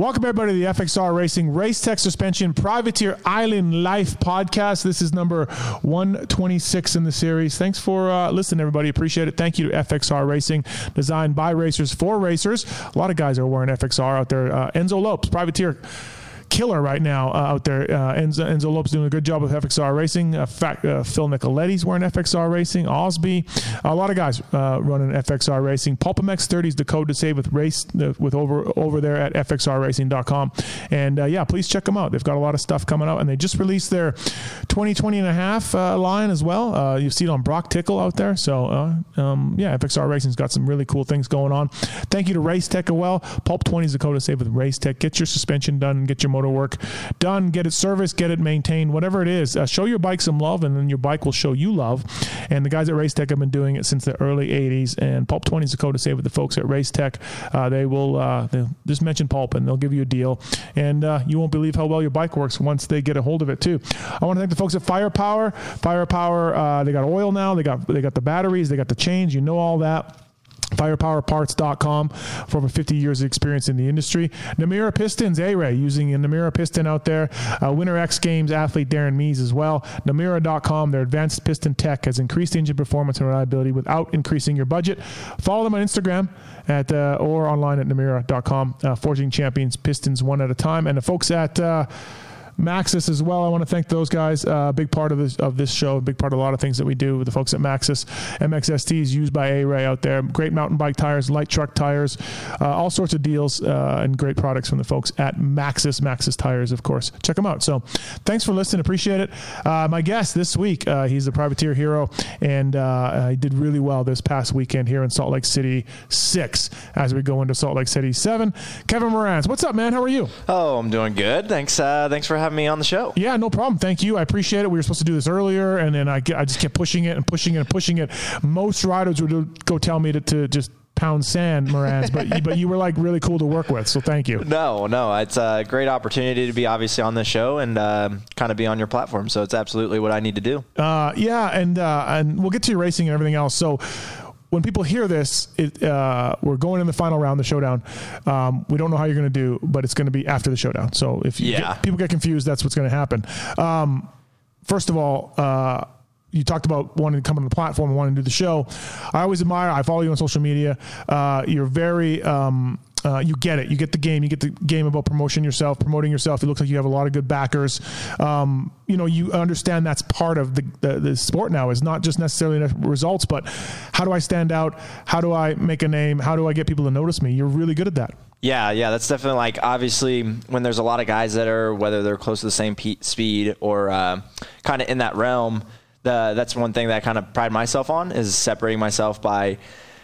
Welcome everybody to the FXR Racing Race Tech Suspension Privateer Island Life podcast. This is number 126 in the series. Thanks for uh, listening, everybody. Appreciate it. Thank you to FXR Racing, designed by racers for racers. A lot of guys are wearing FXR out there. Uh, Enzo Lopes, Privateer killer right now uh, out there. Uh, Enzo, Enzo Lopes doing a good job with FXR Racing. Uh, fact, uh, Phil Nicoletti's wearing FXR Racing. Osby, a lot of guys uh, running FXR Racing. PulpMX 30 is the code to save with race uh, with over over there at fxrracing.com. And yeah, please check them out. They've got a lot of stuff coming out, and they just released their 2020 and a half line as well. you see it on Broc Tickle out there. So um, yeah, FXR Racing's got some really cool things going on. Thank you to Race Tech as well. Pulp 20 is the code to save with Race Tech. Get your suspension done. Get your motor work done, get it serviced, get it maintained, whatever it is. Uh, show your bike some love, and then your bike will show you love. And the guys at Race Tech have been doing it since the early 80s. And Pulp 20 is the code to save with the folks at Race Tech. Uh, they will uh, just mention Pulp, and they'll give you a deal. And uh, you won't believe how well your bike works once they get a hold of it too. I want to thank the folks at Firepower. Firepower, uh, they got oil now. They got they got the batteries. They got the chains. You know all that firepowerparts.com for over 50 years of experience in the industry. Namura Pistons, A-Ray, using a Namura Piston out there. Uh, Winter X Games athlete Darren Mees as well. Namura.com, their advanced piston tech has increased engine performance and reliability without increasing your budget. Follow them on Instagram at uh, or online at Namura.com. Uh, forging champions, pistons one at a time. And the folks at... Uh, Maxxis as well. I want to thank those guys. A uh, big part of this of this show, a big part of a lot of things that we do with the folks at Maxxis. MXST is used by A-Ray out there. Great mountain bike tires, light truck tires, uh, all sorts of deals uh, and great products from the folks at Maxxis. Maxxis tires, of course. Check them out. So, thanks for listening. Appreciate it. Uh, my guest this week, uh, he's a privateer hero, and uh, he did really well this past weekend here in Salt Lake City six. As we go into Salt Lake City seven, Kevin Moranz, what's up, man? How are you? Oh, I'm doing good. Thanks. thanks for having having me on the show. Yeah, no problem. Thank you. I appreciate it. We were supposed to do this earlier, and then I, I just kept pushing it and pushing it and pushing it. Most riders would go tell me to, to just pound sand, Moranz, but but you were like really cool to work with. So thank you. No, no, it's a great opportunity to be obviously on this show and uh, kind of be on your platform. So it's absolutely what I need to do. Uh, yeah, and uh, and we'll get to your racing and everything else. So when people hear this, it, uh, we're going in the final round, the showdown. Um, we don't know how you're going to do, but it's going to be after the showdown. So if yeah. get, people get confused, that's what's going to happen. Um, first of all, uh, you talked about wanting to come on the platform and wanting to do the show. I always admire. I follow you on social media. Uh, you're very um, uh, you get it. You get the game. You get the game about promoting yourself, promoting yourself. It looks like you have a lot of good backers. Um, you know, you understand that's part of the, the, the sport now. Is not just necessarily results, but how do I stand out? How do I make a name? How do I get people to notice me? You're really good at that. Yeah, yeah, that's definitely like obviously when there's a lot of guys that are whether they're close to the same pe- speed or uh, kind of in that realm. The, that's one thing that I kind of pride myself on is separating myself by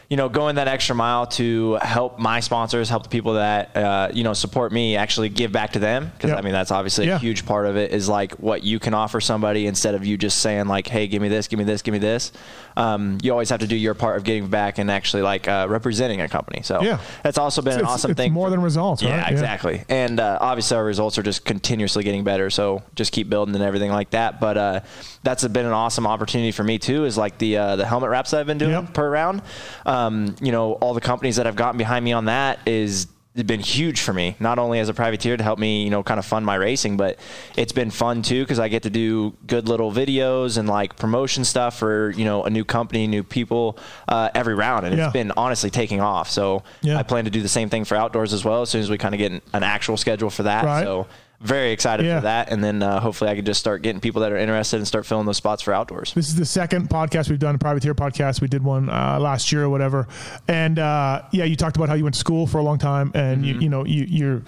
you know, going that extra mile to help my sponsors, help the people that uh, you know support me, actually give back to them. Because yep. I mean, that's obviously yeah. a huge part of it. Is like what you can offer somebody instead of you just saying like, "Hey, give me this, give me this, give me this." Um, you always have to do your part of getting back and actually like uh, representing a company. So yeah, that's also been it's, an awesome it's thing. More than results, yeah, right? exactly. Yeah. And uh, obviously, our results are just continuously getting better. So just keep building and everything like that. But uh, that's been an awesome opportunity for me too. Is like the uh, the helmet wraps that I've been doing yep. per round. Um, you know all the companies that have gotten behind me on that is been huge for me, not only as a privateer to help me, you know, kind of fund my racing, but it's been fun too because I get to do good little videos and like promotion stuff for, you know, a new company, new people uh, every round. And yeah. it's been honestly taking off. So yeah. I plan to do the same thing for outdoors as well as soon as we kind of get an actual schedule for that. Right. So very excited yeah. for that. And then uh, hopefully I can just start getting people that are interested and start filling those spots for outdoors. This is the second podcast we've done, a privateer podcast. We did one uh, last year or whatever. And uh, yeah, you talked about how you went to school for a long time and mm-hmm. you, you know, you, you're,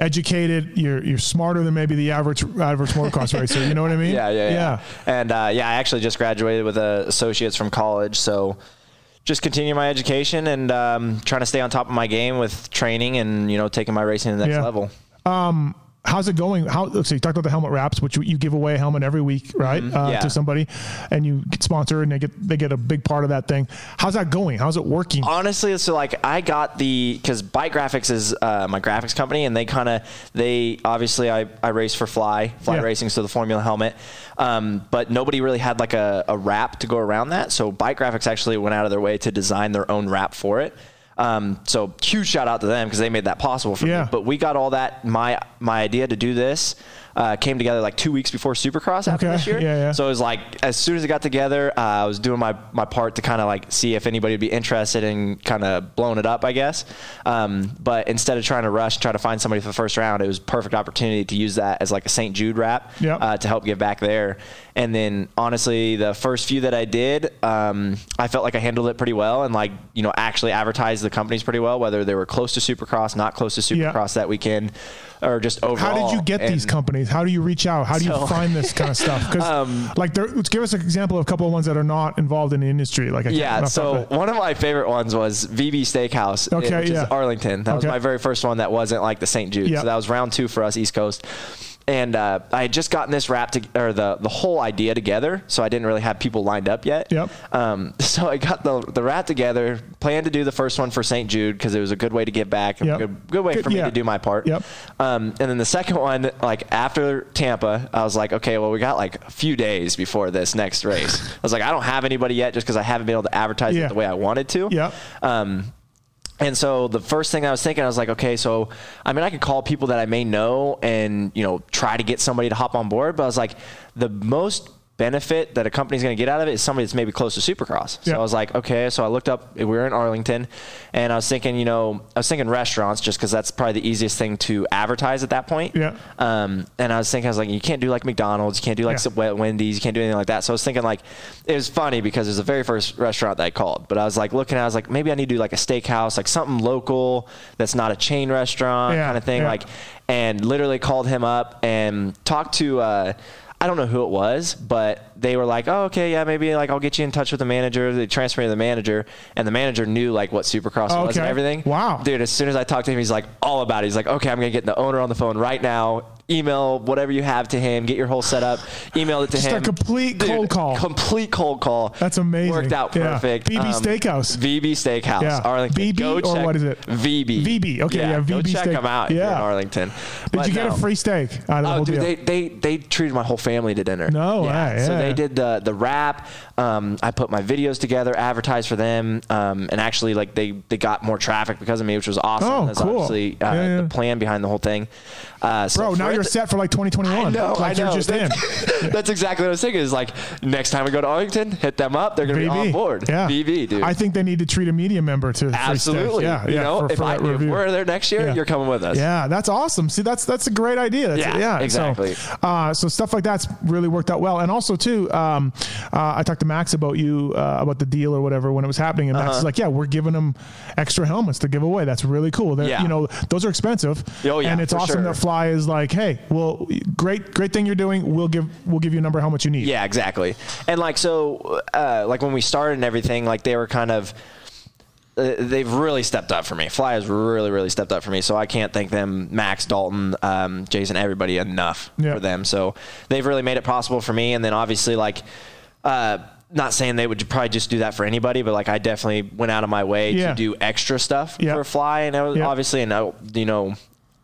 educated. You're you're smarter than maybe the average average motocross racer. You know what I mean? Yeah, yeah, yeah. yeah. And uh, yeah, I actually just graduated with uh, associates from college, so just continue my education and um, trying to stay on top of my game with training and you know taking my racing to the next yeah. level. Um, how's it going? How so you talked about the helmet wraps, which you, you give away a helmet every week, right, mm-hmm. uh, yeah. to somebody, and you get sponsored, and they get they get a big part of that thing. How's that going? How's it working? Honestly, so like I got the because Bike Graphics is uh, my graphics company, and they kind of they obviously I I race for Fly Fly yeah. Racing, so the Formula helmet, um, but nobody really had like a, a wrap to go around that. So Bike Graphics actually went out of their way to design their own wrap for it. Um, so huge shout out to them because they made that possible for Yeah. me. But we got all that. My my idea to do this uh, came together like two weeks before Supercross after Okay. this year. Yeah, yeah. So it was like as soon as it got together, uh, I was doing my my part to kind of like see if anybody would be interested in kind of blowing it up, I guess. Um, but instead of trying to rush, try to find somebody for the first round, it was a perfect opportunity to use that as like a St. Jude wrap Yep. uh, to help give back there. And then honestly, the first few that I did, um, I felt like I handled it pretty well and like, you know, actually advertised the companies pretty well, whether they were close to Supercross, not close to. Supercross that weekend, or just overall. How did you get these companies? How do you reach out? How do you find this kind of stuff? Because, Um, like, there, let's give us an example of a couple of ones that are not involved in the industry. Like, I Yeah, so one of my favorite ones was VB Steakhouse, Okay, which yeah. is Arlington. That was my very first one that wasn't like the St. Jude. Yeah. So that was round two for us East Coast. And uh, I had just gotten this wrap to, or the the whole idea together, so I didn't really have people lined up yet. Yep. Um, so I got the the wrap together, planned to do the first one for St. Jude because it was a good way to give back, a good, good way Good- for me yeah. to do my part. Yep. Um, and then the second one, like after Tampa, I was like, okay, well, we got like a few days before this next race. I was like, I don't have anybody yet just because I haven't been able to advertise Yeah. it the way I wanted to. Yep. Um, and so the first thing I was thinking, I was like, okay, so I mean, I could call people that I may know and you know try to get somebody to hop on board, but I was like, the most benefit that a company's going to get out of it is somebody that's maybe close to Supercross. So Yeah. I was like, okay, so I looked up. We were in Arlington, and I was thinking, you know, I was thinking restaurants just because that's probably the easiest thing to advertise at that point. Yeah. Um, and I was thinking, I was like, you can't do like McDonald's, you can't do like Yeah. Wendy's, you can't do anything like that. So I was thinking, like, it was funny because it was the very first restaurant that I called. But I was like looking I was like, maybe I need to do like a steakhouse, like something local that's not a chain restaurant Yeah, kind of thing. Like, and literally called him up and talked to. Uh, I don't know who it was, but they were like, "Oh, okay, yeah, maybe like I'll get you in touch with the manager." They transferred me to the manager, and the manager knew like what Supercross was and everything. Wow. dude! As soon as I talked to him, he's like all about it. He's like, "Okay, I'm gonna get the owner on the phone right now. Email whatever you have to him. Get your whole setup. Email it to him. Just a him. complete cold call. Complete cold call. That's amazing. Worked out Yeah. perfect. Um, BB Steakhouse. VB Steakhouse. Yeah. Arlington. BB Go or check- what is it? VB. VB. Okay, yeah, Go VB check Steak- them out. Yeah. yeah. In Arlington. Did But you get no. a free steak out of the Oh, whole dude, deal? they, they they treated my whole family to dinner. No yeah. way, So they did the the wrap. Um, I put my videos together, advertised for them, um, and actually like they they got more traffic because of me, which was awesome. Oh, That's cool. obviously uh, Yeah, yeah. the plan behind the whole thing. Uh, so Bro, now it you're set for like 2021. I know, like I know. you're just in. that's, that's exactly what I was thinking. Is like next time we go to Arlington, hit them up. They're going to be on board. Yeah. VB, dude. I think they need to treat a media member to. Absolutely. Yeah, You yeah. know, for, if, for I, if we're there next year, Yeah. you're coming with us. Yeah, that's awesome. See, that's that's a great idea. That's, Yeah, yeah, exactly. So, uh, so stuff like that's really worked out well. And also too, um, uh, I talked to Max about you uh, about the deal or whatever when it was happening, and Max Uh-huh. is like, "Yeah, we're giving them extra helmets to give away. That's really cool. They're, Yeah. You know, those are expensive. Oh, yeah, and it's awesome sure. that Fly is like, "Hey, well, great, great thing you're doing. We'll give we'll give you a number of much you need." Yeah, exactly. And like so, uh, like when we started and everything, like they were kind of. Uh, they've really stepped up for me. Fly has really, really stepped up for me. So I can't thank them, Max, Dalton, um, Jason, everybody enough Yeah. for them. So they've really made it possible for me. And then obviously, like, uh, not saying they would probably just do that for anybody, but like I definitely went out of my way Yeah. to do extra stuff Yeah. for Fly, and I was, Yeah. obviously, and I, you know,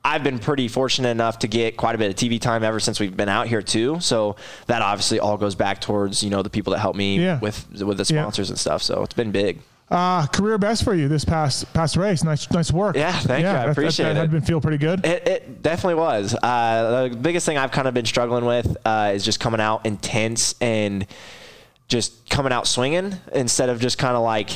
I've been pretty fortunate enough to get quite a bit of TV time ever since we've been out here too. So that obviously all goes back towards you know the people that help me Yeah. with with the Yeah. sponsors and stuff. So it's been big. Uh, career best for you this past past race. Nice nice work. Yeah, thank you. I that- that- appreciate that, it. Had been feel pretty good. It, it definitely was. Uh, the biggest thing I've kind of been struggling with uh, is just coming out intense and just coming out swinging instead of just kind of like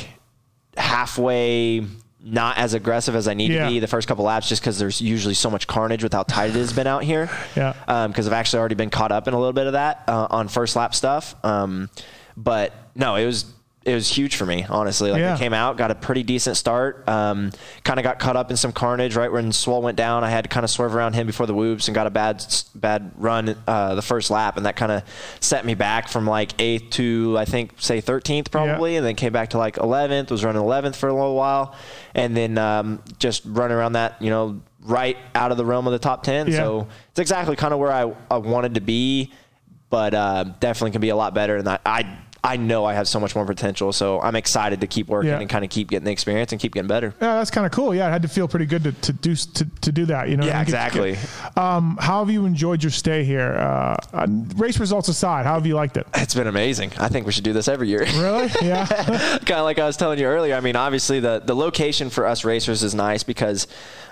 halfway not as aggressive as I need Yeah. to be the first couple laps just because there's usually so much carnage with how tight it has been out here. Yeah. Because I've actually already been caught up in a little bit of that uh, on first lap stuff. Um, but no, it was it was huge for me, honestly. Like Yeah. I came out, got a pretty decent start. Um, kind of got caught up in some carnage right when Swoll went down. I had to kind of swerve around him before the whoops and got a bad bad run uh, the first lap, and that kind of set me back from like eighth to I think say thirteenth probably, Yeah. and then came back to like eleventh. Was running eleventh for a little while, and then um, just running around that you know right out of the realm of the top ten. Yeah. So it's exactly kind of where I, I wanted to be, but uh, definitely can be a lot better. And I, I I know I have so much more potential. So I'm excited to keep working Yeah. and kind of keep getting the experience and keep getting better. Yeah, that's kind of cool. Yeah, it had to feel pretty good to, to do to, to do that. You know. Yeah, I mean? exactly. Um, how have you enjoyed your stay here? Uh, uh, race results aside, how have you liked it? It's been amazing. I think we should do this every year. Really? Yeah. kind of like I was telling you earlier. I mean, obviously the the location for us racers is nice because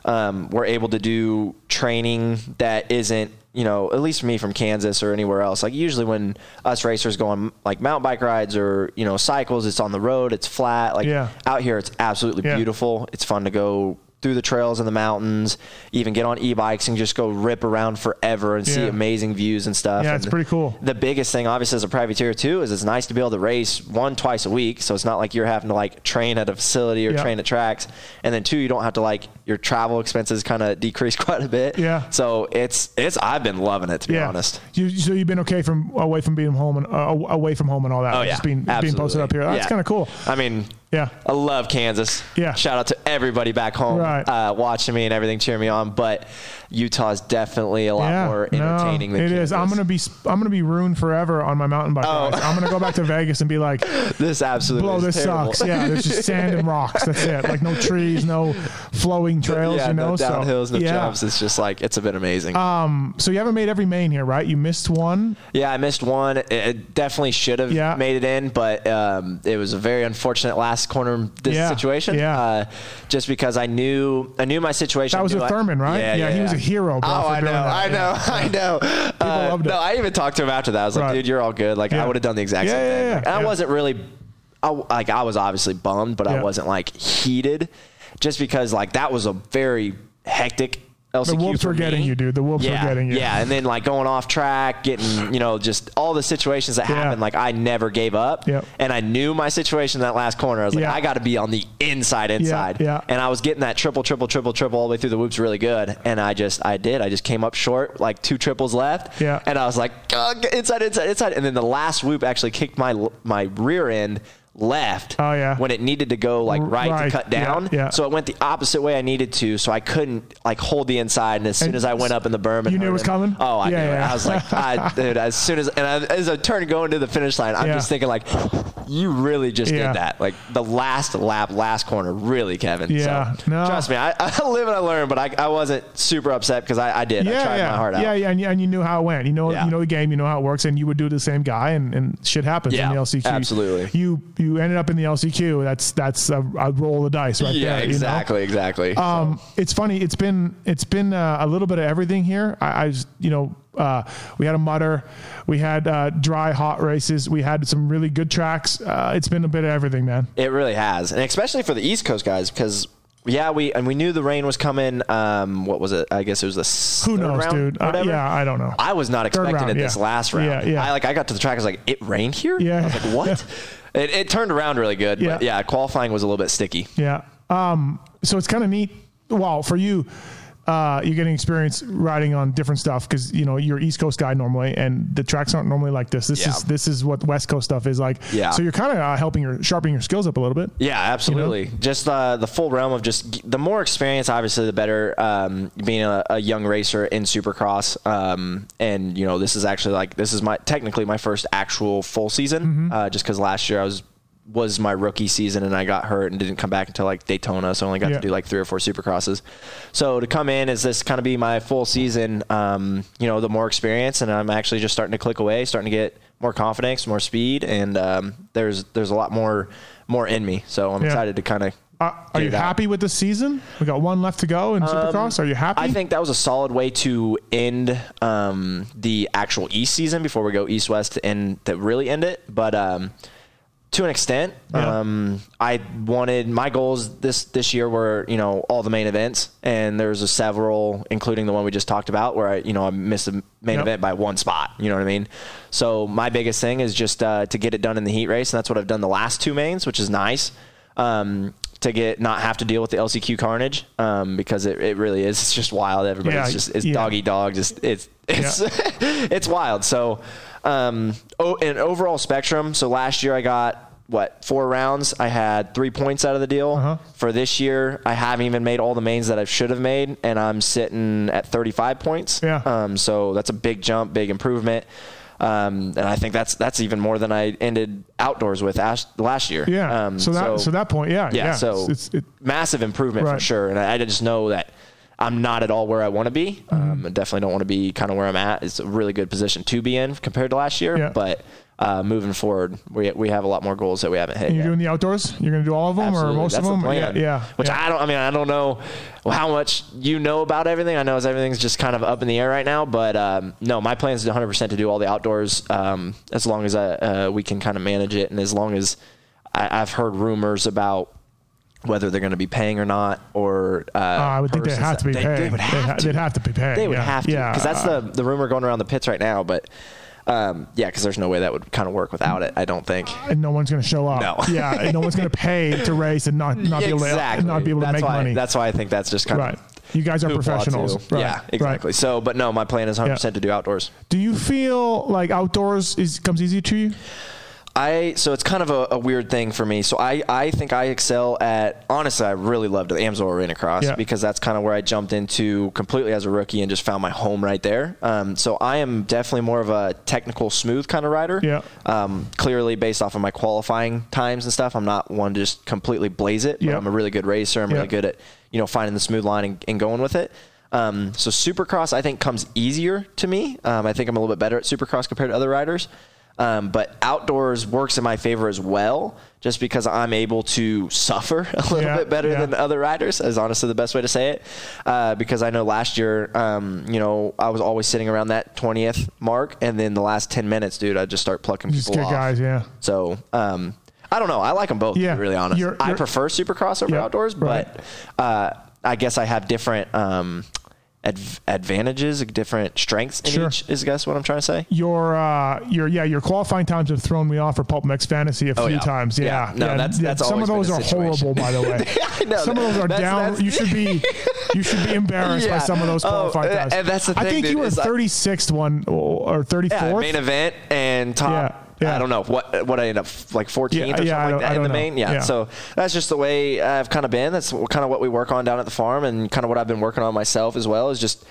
um, we're able to do training that isn't you know at least for me from Kansas or anywhere else. Like usually when us racers go on like mountain bike rides or you know cycles, it's on the road, it's flat. Like Yeah. out here, it's absolutely Yeah. beautiful. It's fun to go through the trails in the mountains, even get on e-bikes and just go rip around forever and see amazing views and stuff. Yeah, it's pretty cool. The biggest thing, obviously, as a privateer too, is it's nice to be able to race one twice a week. So it's not like you're having to like train at a facility or Yeah. train at tracks, and then two, you don't have to like your travel expenses kind of decrease quite a bit. Yeah. So it's it's I've been loving it to be honest. You, so you've been okay from away from being home and uh, away from home and all that. Oh yeah, Just being, being posted up here. That's Yeah. kind of cool. I mean, Yeah. I love Kansas. Yeah. Shout out to everybody back home Right. uh, watching me and everything, cheering me on. But Utah is definitely a lot yeah, more entertaining no, than it is. I'm gonna be I'm gonna be ruined forever on my mountain bike Oh. I'm gonna go back to Vegas and be like, This absolutely blow, this terrible. sucks. Yeah, there's just sand and rocks. That's it. Like no trees, no flowing trails. yeah, you know, no downhills, no yeah. jumps. It's just like it's been amazing. Um, so you haven't made every main here, right? You missed one. Yeah, I missed one. It, it definitely should have Yeah. made it in, but um, it was a very unfortunate last corner this Yeah, situation. yeah. Uh, just because I knew I knew my situation. That was I- Thurman, right? Yeah, Yeah, yeah, he was a hero, bro, Oh, I know. I know, I know. It. No, I even talked to him after that. I was like, Right. dude, you're all good. Like. I would have done the exact same thing. yeah, Like, and I wasn't really, I, like I was obviously bummed, but. I wasn't like heated, just because like that was a very hectic. LCQ The Wolves were getting you, dude. The Wolves yeah, were getting you. Yeah, and then like going off track, getting you know just all the situations that Yeah. happened. Like I never gave up, Yep. and I knew my situation in that last corner. I was like, Yeah. I got to be on the inside, inside. yeah. And I was getting that triple, triple, triple, triple all the way through the whoops really good, and I just I did. I just came up short, like two triples left. Yeah. And I was like, oh, inside, inside, inside, and then the last whoop actually kicked my my rear end left Oh, yeah. when it needed to go like right, Right. to cut down yeah. so it went the opposite way I needed to so I couldn't like hold the inside and as soon And as I went up in the berm and you knew it was him- coming? oh I Yeah, knew it. I was like I, dude as soon as and I, as I turned going to the finish line I'm Yeah. just thinking like you really just Yeah. did that like the last lap last corner really Kevin Yeah, so, no. trust me I, I live and I learn but I, I wasn't super upset because I, I did I Yeah, tried yeah, my heart out yeah, yeah, and, you- and you knew how it went. You know, Yeah. you know the game. You know how it works, and you would do the same guy, and, and shit happens Yeah, in the LCQ. absolutely. You you ended up in the LCQ. That's that's a, a roll of the dice right yeah there. you know? exactly exactly Um, it's funny. It's been it's been uh, a little bit of everything here. I, I was, you know, uh, we had a mutter, we had uh, dry hot races, we had some really good tracks. Uh, it's been a bit of everything, man. It really has, and especially for the East Coast guys, because yeah, we and we knew the rain was coming. Um, what was it? I guess it was the Who knows, round, dude? Uh, yeah, I don't know. I was not expecting round, it this last round. Yeah, yeah. I like I got to the track. I was like, it rained here. Yeah. I was like, what? it, it turned around really good, but Yeah. yeah, qualifying was a little bit sticky. Yeah. Um, so it's kind of neat. Well, for you, uh, you're getting experience riding on different stuff because you know you're East Coast guy normally, and the tracks aren't normally like this. This Yeah. is this is what West Coast stuff is like. Yeah. So you're kind of uh, helping your sharpening your skills up a little bit. Yeah, absolutely. Just uh, the full realm of just the more experience, obviously, the better. Um, being a, a young racer in Supercross, um, and you know, this is actually like this is my technically my first actual full season. Uh, just because last year I was was my rookie season and I got hurt and didn't come back until like Daytona, so I only got Yeah. to do like three or four Supercrosses. So to come in is this kind of be my full season. Um, you know, the more experience, and I'm actually just starting to click away, starting to get more confidence, more speed, and um, there's there's a lot more more in me. So I'm Yeah. excited to kind of. Uh, are you happy with the season? We got one left to go in Supercross. Are you happy? I think that was a solid way to end um, the actual East season before we go East West and to really end it. But um, to an extent, Yeah. um, I wanted my goals this this year were you know all the main events, and there's a several, including the one we just talked about, where I you know I missed the main Yep. event by one spot. You know what I mean? So my biggest thing is just uh, to get it done in the heat race, and that's what I've done the last two mains, which is nice. Um, to get not have to deal with the LCQ carnage um, because it, it really is it's just wild everybody's Yeah, just it's yeah. dog eat dog just it's it's it's wild so um oh in overall spectrum so last year I got what four rounds I had three points out of the deal Uh-huh. for this year I haven't even made all the mains that I should have made and I'm sitting at 35 points Yeah. um so that's a big jump big improvement Um, and I think that's that's even more than I ended outdoors with ash, last year. Yeah. Um, so that so, that point, yeah, yeah. yeah. So it's, it, massive improvement Right. for sure. And I, I just know that I'm not at all where I want to be. Um, I definitely don't want to be kind of where I'm at. It's a really good position to be in compared to last year. Yeah. But uh, moving forward, we, we have a lot more goals that we haven't hit you're yet. doing the outdoors. You're going to do all of them Absolutely. or most That's of them. Yeah, yeah. Which yeah. I don't. I mean, I don't know how much you know about everything. I know as everything's just kind of up in the air right now. But um, no, my plan is 100 percent to do all the outdoors um, as long as I, uh, we can kind of manage it, and as long as I, I've heard rumors about whether they're going to be paying or not, or uh, I would think they have to be paying. They, would have ha- to. They'd have to be paying. They would yeah. have to Yeah, because that's uh, the the rumor going around the pits right now. But um, yeah, because there's no way that would kind of work without it. I don't think. and no one's going to show up. No. yeah, and no one's going to pay to race and not not be able to not be able to make why, money. That's why I think that's just kind right. of You guys are professionals. Right. Yeah, exactly. Right. So, but no, my plan is 100 percent to do outdoors. Do you feel like outdoors is comes easy to you? I so it's kind of a, a weird thing for me. So I, I think I excel at honestly I really loved the Amsoil Arena Cross Yeah. because that's kind of where I jumped into completely as a rookie and just found my home right there. Um, so I am definitely more of a technical smooth kind of rider. Yeah. Um, clearly based off of my qualifying times and stuff, I'm not one to just completely blaze it. But Yeah. I'm a really good racer. I'm Yeah. really good at you know finding the smooth line and, and going with it. Um, so Supercross I think comes easier to me. Um, I think I'm a little bit better at Supercross compared to other riders. Um, but outdoors works in my favor as well, just because I'm able to suffer a little Yeah, bit better yeah. than other riders. Is honestly the best way to say it. Uh, because I know last year, um, you know, I was always sitting around that 20th mark, and then the last 10 minutes, dude, I just start plucking Just people off. guys, yeah. So. Um, I don't know. I like them both. Yeah. To be really honest. You're- I you're- prefer Supercross over Yeah, outdoors, right. but uh, I guess I have different um, adv- advantages, different strengths in Sure. each. Is guess what I'm trying to say. Your uh, your yeah, your qualifying times have thrown me off for PulpMX Fantasy a few Oh, yeah. times. Yeah, Yeah. No, that's- that's some of those are situation. horrible, by the way. Know. Some of those are That's- down. that's- you should be you should be embarrassed by some of those Oh, qualifying uh, times. and that's the thing, I think you were is I- 36th one or 34th. Yeah, main event and top. Yeah, yeah. I don't know what what I end up like 14th Yeah, or something I like that in the know. main. Yeah. Yeah. So that's just the way I've kind of been. That's kind of what we work on down at the farm, and kind of what I've been working on myself as well. Is just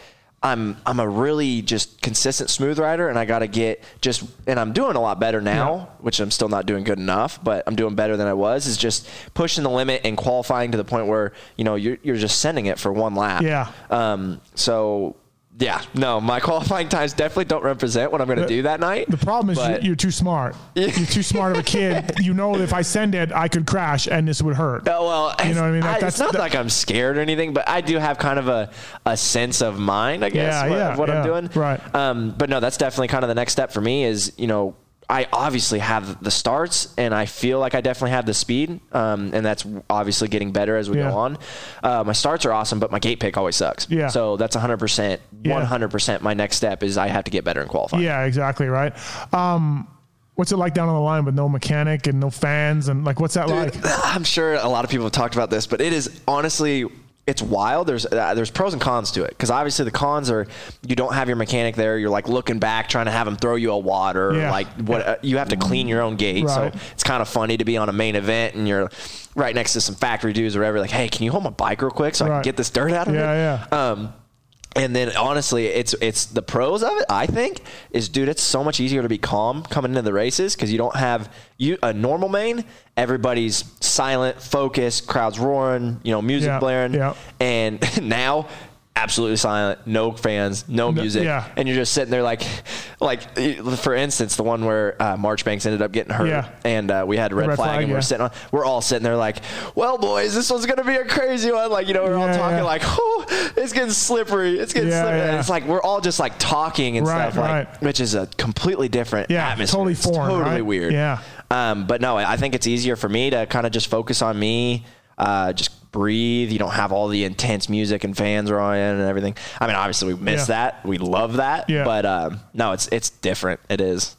I'm I'm a really just consistent smooth rider, and I got to get just and I'm doing a lot better now, Yeah. which I'm still not doing good enough, but I'm doing better than I was. Is just pushing the limit and qualifying to the point where you know you're you're just sending it for one lap. Yeah. Um. So. Yeah, no, my qualifying times definitely don't represent what I'm going to do that night. The problem is but- you, you're too smart. You're too smart of a kid. You know if I send it, I could crash and this would hurt. Oh, well, You know what I mean? Like, I, that's- it's not that- like I'm scared or anything, but I do have kind of a, a sense of mind, I guess, Yeah, what, yeah, of what I'm doing. right. Um, but no, that's definitely kind of the next step for me is, you know, I obviously have the starts and I feel like I definitely have the speed. Um, and that's obviously getting better as we Yeah. go on. Uh, my starts are awesome, but my gate pick always sucks. Yeah. So that's 100%, Yeah. 100% my next step is I have to get better in qualifying. Yeah, exactly right. Um, what's it like down on the line with no mechanic and no fans and like what's that like? I'm sure a lot of people have talked about this, but it is honestly it's wild. There's uh, there's pros and cons to it because obviously the cons are you don't have your mechanic there. You're like looking back trying to have him throw you a water. Yeah. Like what uh, you have to clean your own gate. Right. So it's kind of funny to be on a main event and you're right next to some factory dudes or whatever. Like, hey, can you hold my bike real quick so I can get this dirt out of Yeah, it? Yeah, Um, and then honestly, it's it's the pros of it. I think is, dude, it's so much easier to be calm coming into the races because you don't have you a normal main. Everybody's silent, focused, crowds roaring, you know, music Yeah, blaring, yeah. and now absolutely silent, no fans, no music, yeah. and you're just sitting there like, like for instance, the one where uh, Marchbanks ended up getting hurt, Yeah. and uh, we had red, red flag, flag, and we're sitting on, we're all sitting there like, well, boys, this one's gonna be a crazy one, like you know, we're all talking yeah. like, oh, it's getting slippery, it's getting Yeah, slippery. And. It's like we're all just like talking and Right, stuff, like, which is a completely different Yeah, atmosphere. totally It's foreign, totally right? weird. Yeah. Um, but no, I think it's easier for me to kind of just focus on me, uh, just breathe. You don't have all the intense music and fans are on and everything. I mean, obviously we miss Yeah. that. We love that. Yeah. But um, no, it's it's different. It is.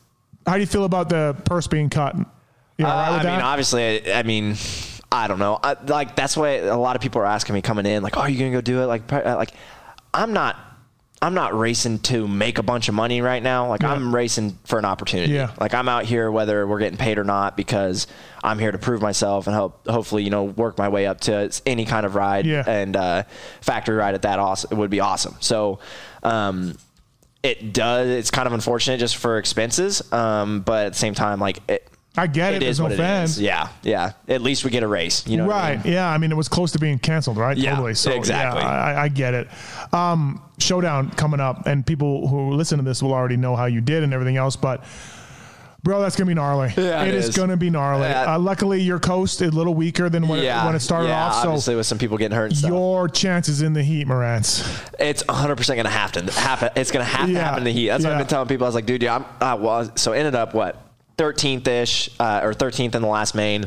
How do you feel about the purse being cut? You right Uh, with I mean, that? obviously, I, I mean, I don't know. I, like that's why a lot of people are asking me coming in, like, "Oh, are you gonna go do it?" Like, like, I'm not. I'm not racing to make a bunch of money right now. Like Yeah. I'm racing for an opportunity. Yeah. Like I'm out here whether we're getting paid or not because I'm here to prove myself and hope hopefully you know work my way up to any kind of ride Yeah. and uh, factory ride at that awesome would be awesome. So um, it does. It's kind of unfortunate just for expenses, um, but at the same time, like it, I get it. it There's is no what it fans. is. Yeah, yeah. At least we get a race. You know, what I Right. mean? Yeah. I mean, it was close to being canceled, right? Yeah, totally. So, exactly. Yeah, I, I get it. Um, showdown coming up, and people who listen to this will already know how you did and everything else, but. Bro, that's gonna be gnarly. Yeah, it it is, is. gonna be gnarly. Yeah. Uh, luckily, your coast is a little weaker than when, yeah. it, when it started yeah, off. So obviously with some people getting hurt and stuff. your chances in the heat, Moranz. It's 100 percent gonna have to happen. It's gonna have to happen in the heat. That's what I've been telling people. I was like, dude, yeah, I'm. Uh, well, so ended up what 13th ish uh, or 13th in the last main.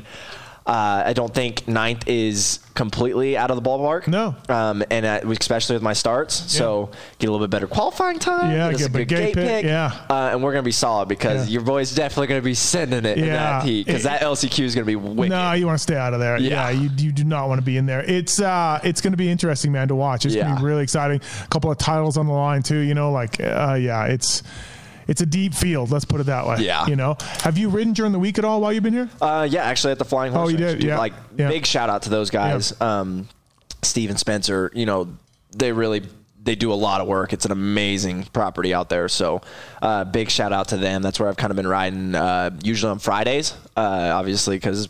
Uh, I don't think ninth is completely out of the ballpark. No. Um, and uh, especially with my starts, so get a little bit better qualifying time. Yeah, get, a good gate pick, pick. yeah. Uh, and we're gonna be solid because Yeah. your boy's definitely gonna be sending it in Yeah. that heat because that LCQ is gonna be wicked. No, you want to stay out of there. Yeah, Yeah. you, you do not want to be in there. It's uh, it's going to be interesting, man, to watch. It's going to Yeah. be really exciting. A couple of titles on the line too. You know, like uh, yeah, it's it's a deep field. Let's put it that way. Yeah. You know, have you ridden during the week at all while you've been here? Uh, yeah, actually at the Flying Horse. Oh, you did? dude, Yeah. Like Yeah. big shout out to those guys. Um, Steve and Spencer. You know, they really they do a lot of work. It's an amazing property out there. So, uh, big shout out to them. That's where I've kind of been riding. Uh, usually on Fridays, uh, obviously because.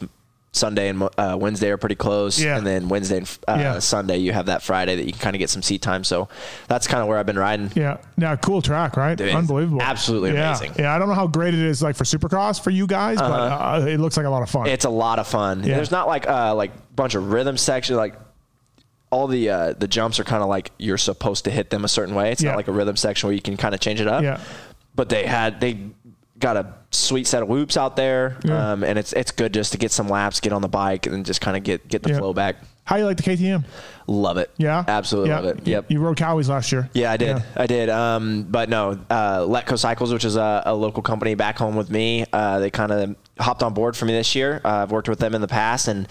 Sunday and uh, Wednesday are pretty close, Yeah. and then Wednesday and uh, Yeah. Sunday you have that Friday that you can kind of get some seat time. So that's kind of where I've been riding. Yeah. Now, cool track, right? Dude, Unbelievable. absolutely yeah. amazing. Yeah. I don't know how great it is like for Supercross for you guys, but uh, it looks like a lot of fun. It's a lot of fun. Yeah. There's not like uh like bunch of rhythm section like all the uh, the jumps are kind of like you're supposed to hit them a certain way. It's Yeah. not like a rhythm section where you can kind of change it up. Yeah. But they had they got a sweet set of loops out there, Yeah. um, and it's it's good just to get some laps, get on the bike, and just kind of get get the Yeah. flow back. how you like the KTM? Love it. Yeah. absolutely yeah. love it. Yep. You rode Kawis last year. Yeah, I did. Yeah. I did. Um, but no, uh, Letco Cycles, which is a, a local company back home with me, uh, they kind of hopped on board for me this year. Uh, I've worked with them in the past, and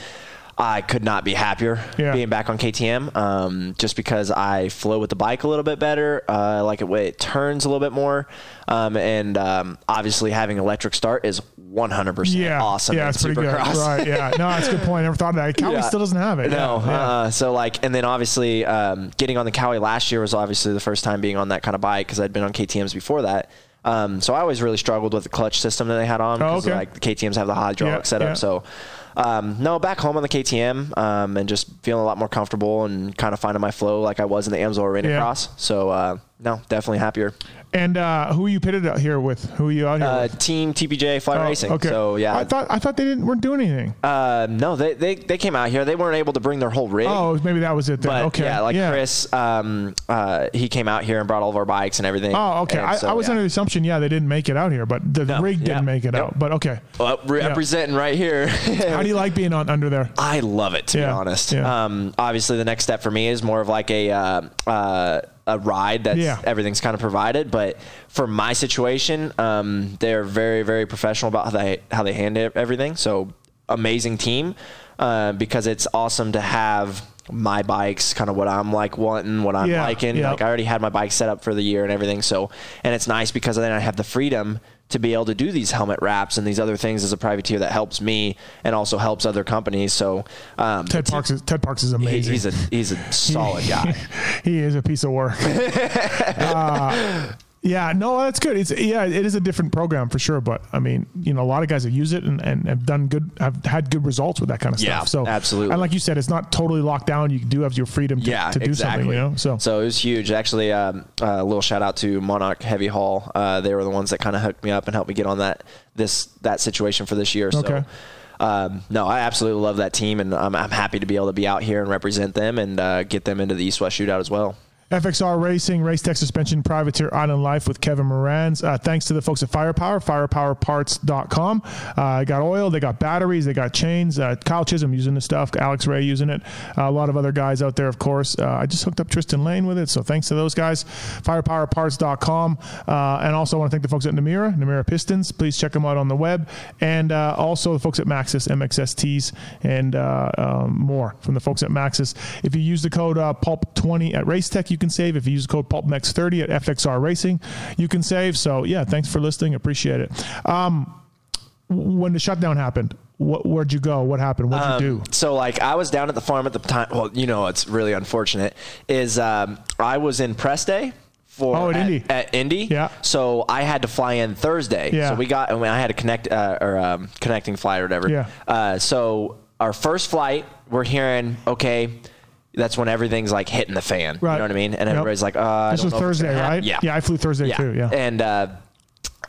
I could not be happier Yeah. being back on KTM. Um, just because I flow with the bike a little bit better, uh, I like it way it turns a little bit more, um, and um, obviously having electric start is 100% Yeah. awesome. Yeah, it's pretty good. Right. Yeah. No, that's a good point. I never thought of that. Kawi Yeah. still doesn't have it. No, uh, so like, and then obviously um, getting on the Kawi last year was obviously the first time being on that kind of bike because I'd been on KTM's before that. Um, so I always really struggled with the clutch system that they had on Oh, because okay. like the KTM's have the hydraulic Yeah, setup. yeah. So um, no, back home on the KTM um, and just feeling a lot more comfortable and kind of finding my flow like I was in the Amsoil Arena Yeah. Cross. So uh, no, definitely happier. And uh, who are you pitted out here with? Who are you out here Uh, with? team TPJ Fly Oh, Racing. Okay. So yeah, I thought I thought they didn't weren't doing anything. uh, no, they, they they came out here. They weren't able to bring their whole rig. oh, maybe that was it. Then. But okay. yeah, like Chris, um, uh, he came out here and brought all of our bikes and everything. Oh, okay. I, so, I was yeah. under the assumption, yeah, they didn't make it out here, but the No, rig didn't yeah, make it yep. out. But okay. Well, representing right here. How do you like being on under there? I love it to Yeah, be honest. yeah. Um, obviously, the next step for me is more of like a uh, uh, a ride that's Yeah. everything's kind of provided. But for my situation, um, they're very very professional about how they how they handle everything. So amazing team uh, because it's awesome to have my bikes kind of what I'm like wanting what I'm Yeah, liking yeah. like I already had my bike set up for the year and everything so and it's nice because then I have the freedom to be able to do these helmet wraps and these other things as a privateer that helps me and also helps other companies so um, Ted Parks is Ted Parks is he- amazing. he's a he's a solid guy he is a piece of work. uh, yeah, no, that's good. It's yeah, it is a different program for sure. But I mean, you know, a lot of guys have used it and, and have done good, have had good results with that kind of Yeah, stuff. So absolutely. and like you said, it's not totally locked down. You do have your freedom to, yeah to do exactly something. You know, so so it was huge actually um, a little shout out to Monarch Heavy Haul uh, they were the ones that kind of hooked me up and helped me get on that this that situation for this year Okay. so um, no, I absolutely love that team, and I'm, I'm happy to be able to be out here and represent them and uh, get them into the East West Shootout as well. FXR Racing, Race Tech Suspension, Privateer Island Life with Kevin Moranz. Uh, thanks to the folks at Firepower, firepowerparts.com. Uh, got oil, they got batteries, they got chains. Uh, Kyle Chisholm using the stuff, Alex Ray using it. Uh, a lot of other guys out there, of course. Uh, I just hooked up Tristan Lane with it, so thanks to those guys. Firepowerparts.com. Uh, and also I want to thank the folks at Namura, Namura Pistons. Please check them out on the web. And also the folks at Maxxis, MXSTs, and um, more from the folks at Maxxis. If you use the code uh, PULP20 at Racetech, you can save. If you use the code PULPMX30 at FXR Racing, you can save. So, yeah, thanks for listening. Appreciate it. Um, when the shutdown happened, what, where'd you go? What happened? What'd you do? So like I was down at the farm at the time. Well, you know, it's really unfortunate. Is um, I was in press day for Oh, at Indy. At Indy. Yeah. So I had to fly in Thursday. Yeah. So we got, I, and I had a connect uh, or um, connecting flight or whatever. Yeah. Uh, so our first flight, we're hearing okay. That's when everything's like hitting the fan. Right. You know what I mean? And Yep. everybody's like, uh, I This was Thursday, right? Yeah. Yeah, I flew Thursday too. Yeah. And uh,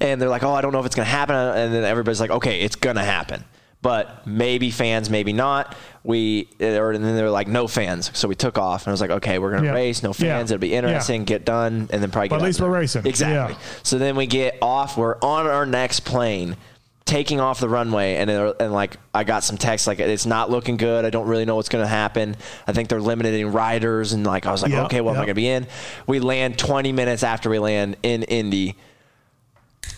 and they're like, oh, I don't know if it's gonna happen. And then everybody's like, okay, it's gonna happen. But maybe fans, maybe not. We or and then they're like no fans, so we took off, and I was like, okay, we're gonna Yeah. race, no Yeah. fans, it'll be Yeah. interesting, get done, and then probably. But get at least there. we're racing. Exactly. Yeah. So then we get off. We're on our next plane, taking off the runway, and and like I got some text like it's not looking good. I don't really know what's going to happen. I think they're limiting riders, and like I was like, Yeah, okay, what am I going to be in? We land 20 minutes after we land in Indy.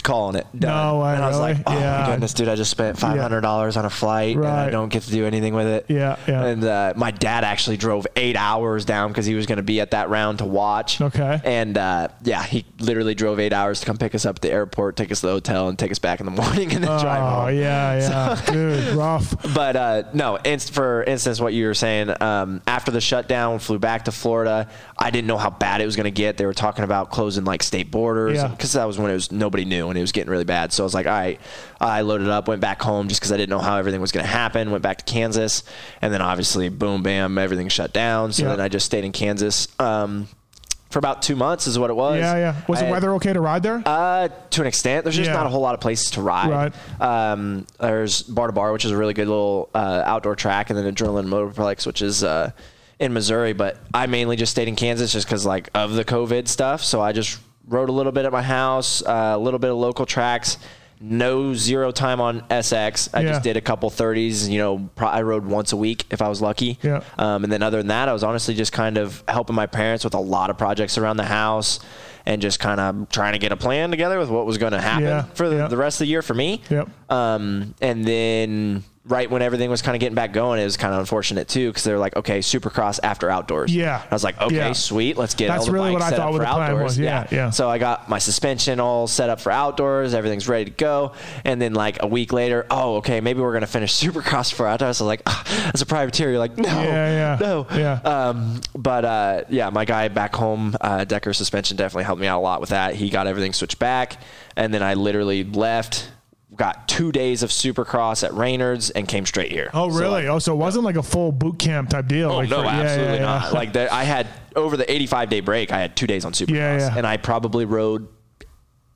Calling it done. No way, and I was really? like, oh Yeah. my goodness, dude! I just spent five hundred dollars on a flight, and I Right. don't get to do anything with it. Yeah, yeah. And uh, my dad actually drove eight hours down because he was going to be at that round to watch. Okay. And uh, yeah, he literally drove eight hours to come pick us up at the airport, take us to the hotel, and take us back in the morning, and then drive Oh home. yeah, yeah, dude, rough. But uh, no, inst- for instance, what you were saying, um, after the shutdown, flew back to Florida. I didn't know how bad it was going to get. They were talking about closing like state borders Yeah. because that was when it was nobody knew and it was getting really bad. So I was like, all right, I loaded up, went back home just because I didn't know how everything was going to happen. Went back to Kansas, and then obviously, boom, bam, everything shut down. So Yeah. then I just stayed in Kansas. Um, for about two months is what it was. Yeah, yeah. Was I the weather okay to ride there? uh, to an extent, there's just Yeah. not a whole lot of places to ride. Right. Um, there's Bar to Bar, which is a really good little uh, outdoor track, and then Adrenaline Motorplex, which is uh, in Missouri. But I mainly just stayed in Kansas just because like of the COVID stuff. So I just rode a little bit at my house, uh, a little bit of local tracks. No zero time on SX. I Yeah. just did a couple 30s. You know, pro- I rode once a week if I was lucky. Yeah. Um, and then other than that, I was honestly just kind of helping my parents with a lot of projects around the house and just kind of trying to get a plan together with what was going to happen Yeah, for the, yeah. the rest of the year for me. Yep. Um, and then right when everything was kind of getting back going, it was kind of unfortunate too because they were like, okay, Supercross after outdoors. Yeah. I was like, okay, Yeah. sweet, let's get That's all the really bikes what I set thought up for outdoors. was. Yeah, yeah. So I got my suspension all set up for outdoors. Everything's ready to go. And then like a week later, oh, okay, maybe we're gonna finish Supercross for outdoors. So I was like, ah, as a privateer, you're like, no, Yeah, yeah. no, Yeah. um, but uh, yeah, my guy back home, uh, Decker Suspension, definitely helped me out a lot with that. He got everything switched back, and then I literally left, got two days of Supercross at Reynolds, and came straight here. oh really? like, oh, so it wasn't like a full boot camp type deal. Oh like no, for- yeah, absolutely yeah, yeah. not. Like the, I had over the 85 day break, I had two days on Supercross, Yeah, yeah. and I probably rode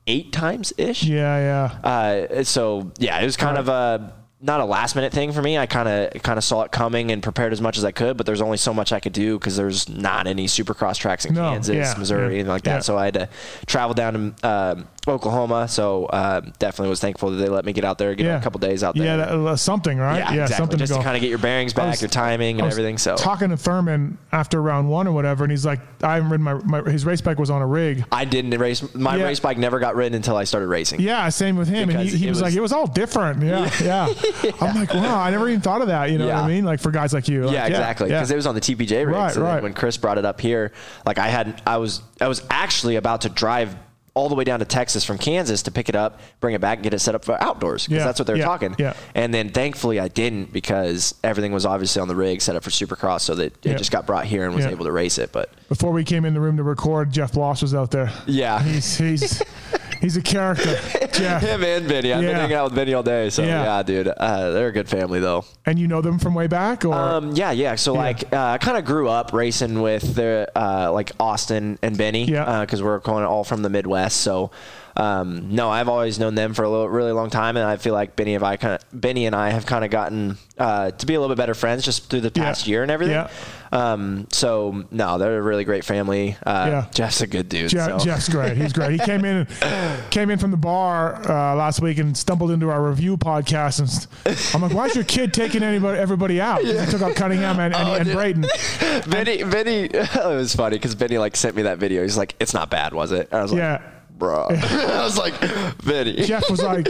eight times ish. yeah, yeah. Uh, so yeah, it was kind of a not a last minute thing for me. I kind of kind of saw it coming and prepared as much as I could, but there's only so much I could do because there's not any Supercross tracks in No, Kansas, yeah, Missouri, yeah, anything like that. yeah. So I had to travel down to um, Oklahoma. So uh, definitely was thankful that they let me get out there, get Yeah. a couple days out there. Yeah, that, uh, something, right? yeah, exactly. something Just to to, kind of get your bearings back, was- your timing, and everything. So talking to Thurman after round one or whatever, and he's like, "I haven't ridden my, my his race bike was on a rig." I didn't race. My Yeah. race bike never got ridden until I started racing. Yeah, same with him. And he, he was, was- like, it was all different. Yeah, yeah. I'm like, wow, I never even thought of that. You know what I mean? Like for guys like you. Like, yeah, exactly. Yeah. Because it was on the TPJ race. Right, and then right. when Chris brought it up here, like I had, I was, I was actually about to drive all the way down to Texas from Kansas to pick it up, bring it back, and get it set up for outdoors because Yeah, that's what they're yeah, talking. yeah. And then thankfully I didn't because everything was obviously on the rig set up for Supercross, so that it just got brought here and was able to race it. But Before we came in the room to record, Jeff Bloss was out there. yeah. He's he's he's a character, Jeff. Him and Vinny. I've Yeah. been hanging out with Vinny all day. So Yeah. yeah, dude. Uh, they're a good family though. And you know them from way back, or Um, yeah, yeah. So like, uh, I kind of grew up racing with the uh, like Austin and Benny, Yeah. because we're going all from the Midwest. So, um, no, I've always known them for a little, really long time, and I feel like Benny and I kind of Benny and I have kind of gotten uh, to be a little bit better friends just through the Yeah. past year and everything. Yeah. Um, so no, they're a really great family. Uh, Yeah. Jeff's a good dude. Je- so. Jeff's great. He's great. He came in came in from the bar uh, last week and stumbled into our review podcast. And st- I'm like, why is your kid taking anybody everybody out? 'Cause He took out Cunningham and, and, Oh, and. Braden. Benny, Benny, it was funny because Benny like sent me that video. He's like, "It's not bad, was it?" I was like, Yeah. "Bro," I was like, "Benny." Jeff was like,